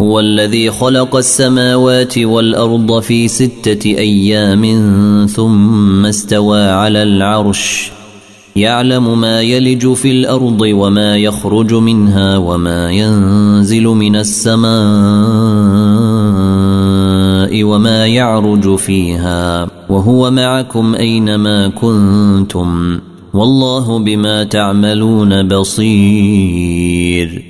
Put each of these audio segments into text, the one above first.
هو الذي خلق السماوات والأرض في ستة أيام ثم استوى على العرش. يعلم ما يلج في الأرض وما يخرج منها وما ينزل من السماء وما يعرج فيها. وهو معكم أينما كنتم. والله بما تعملون بصير.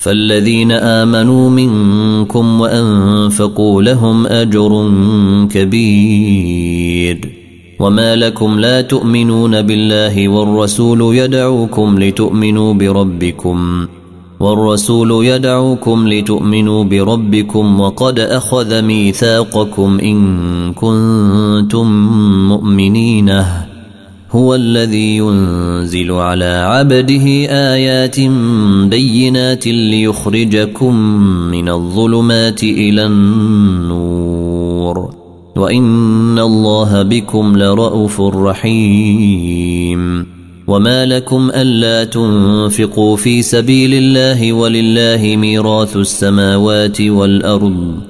فالذين آمنوا منكم وأنفقوا لهم أجر كبير. وما لكم لا تؤمنون بالله والرسول يدعوكم لتؤمنوا بربكم. والرسول يدعوكم لتؤمنوا بربكم وقد أخذ ميثاقكم إن كنتم مؤمنينه هو الذي ينزل على عبده آيات بينات ليخرجكم من الظلمات إلى النور. وإن الله بكم لرءوف رحيم. وما لكم ألا تنفقوا في سبيل الله ولله ميراث السماوات والأرض.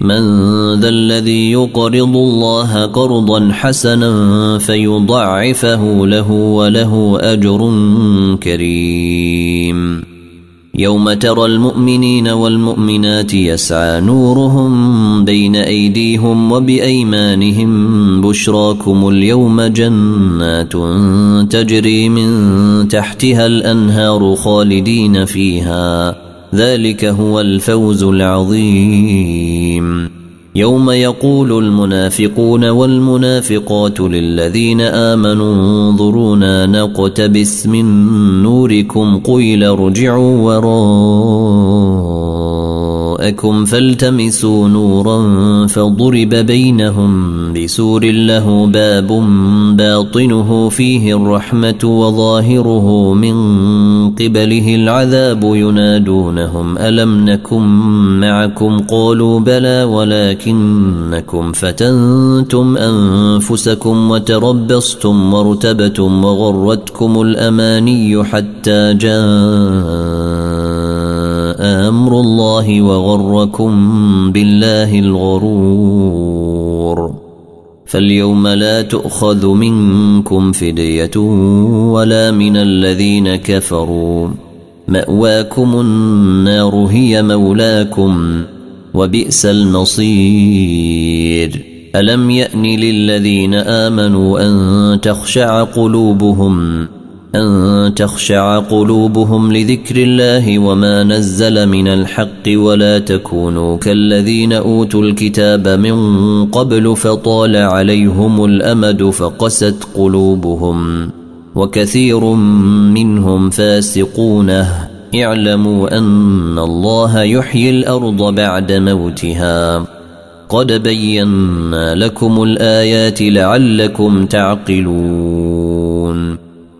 من ذا الذي يقرض الله قرضا حسنا فيضعفه له وله أجر كريم. يوم ترى المؤمنين والمؤمنات يسعى نورهم بين أيديهم وبأيمانهم بشراكم اليوم جنات تجري من تحتها الأنهار خالدين فيها. ذلك هو الفوز العظيم. يوم يقول المنافقون والمنافقات للذين آمنوا انظرونا نقتبس من نوركم قيل ارجعوا وراءكم فالتمسوا نورا فضرب بينهم بسور له باب باطنه فيه الرحمة وظاهره من قبله العذاب ينادونهم ألم نكن معكم؟ قالوا بلى ولكنكم فتنتم أنفسكم وتربصتم وارتبتم وغرتكم الأماني حتى جاء أمر الله وغركم بالله الغرور. فاليوم لا تؤخذ منكم فدية ولا من الذين كفروا. مأواكم النار هي مولاكم وبئس المصير. ألم يأن للذين آمنوا أن تخشع قلوبهم أن تخشع قلوبهم لذكر الله وما نزل من الحق ولا تكونوا كالذين أوتوا الكتاب من قبل فطال عليهم الأمد فقست قلوبهم وكثير منهم فاسقونه اعلموا أن الله يحيي الأرض بعد موتها. قد بينا لكم الآيات لعلكم تعقلون.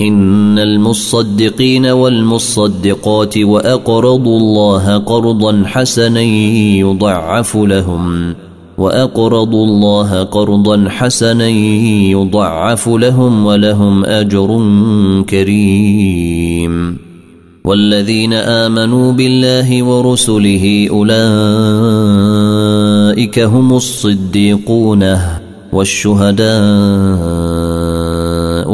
إن المصدقين والمصدقات وأقرضوا الله قرضا حسنا يضعف لهم وأقرضوا الله قرضا حسنا يضعف لهم ولهم أجر كريم والذين آمنوا بالله ورسله أولئك هم الصديقون والشهداء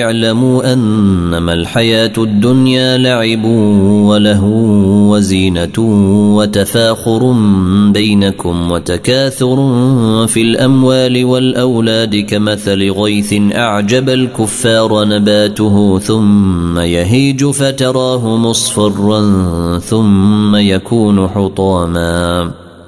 اعلموا أنما الحياة الدنيا لعب وله وزينة وتفاخر بينكم وتكاثر في الأموال والأولاد كمثل غيث أعجب الكفار نباته ثم يهيج فتراه مصفرا ثم يكون حطاما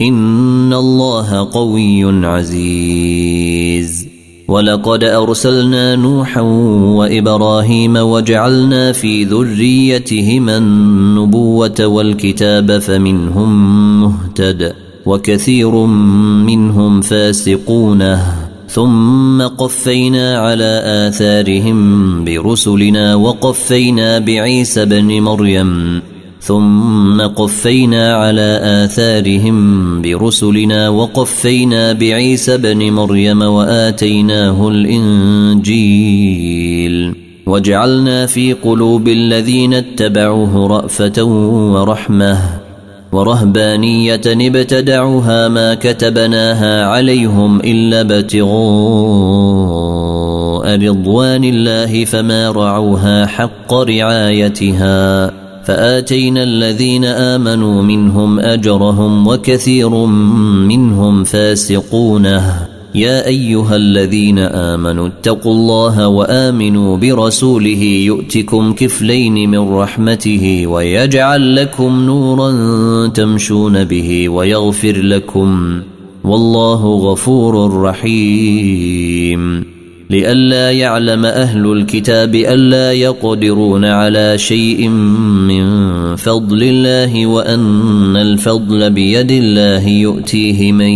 إن الله قوي عزيز. ولقد أرسلنا نوحا وإبراهيم وجعلنا في ذريتهما النبوة والكتاب فمنهم مهتد وكثير منهم فاسقونه ثم قفينا على آثارهم برسلنا وقفينا بعيسى بن مريم. ثم قفينا على آثارهم برسلنا وقفينا بعيسى بن مريم وآتيناه الإنجيل. وجعلنا في قلوب الذين اتبعوه رأفة ورحمة ورهبانية ابتدعوها ما كتبناها عليهم إلا ابتغاء رضوان الله فما رعوها حق رعايتها. فآتينا الذين آمنوا منهم أجرهم وكثير منهم فاسقونه. يا أيها الذين آمنوا اتقوا الله وآمنوا برسوله يؤتكم كفلين من رحمته ويجعل لكم نورا تمشون به ويغفر لكم. والله غفور رحيم. لئلا يعلم أهل الكتاب ألا يقدرون على شيء من فضل الله وأن الفضل بيد الله يؤتيه من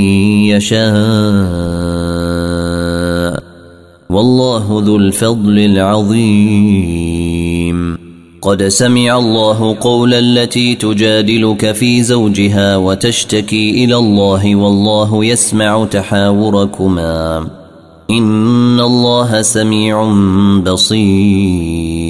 يشاء. والله ذو الفضل العظيم. قد سمع الله قول التي تجادلك في زوجها وتشتكي إلى الله والله يسمع تحاوركما. ان الله سميع بصير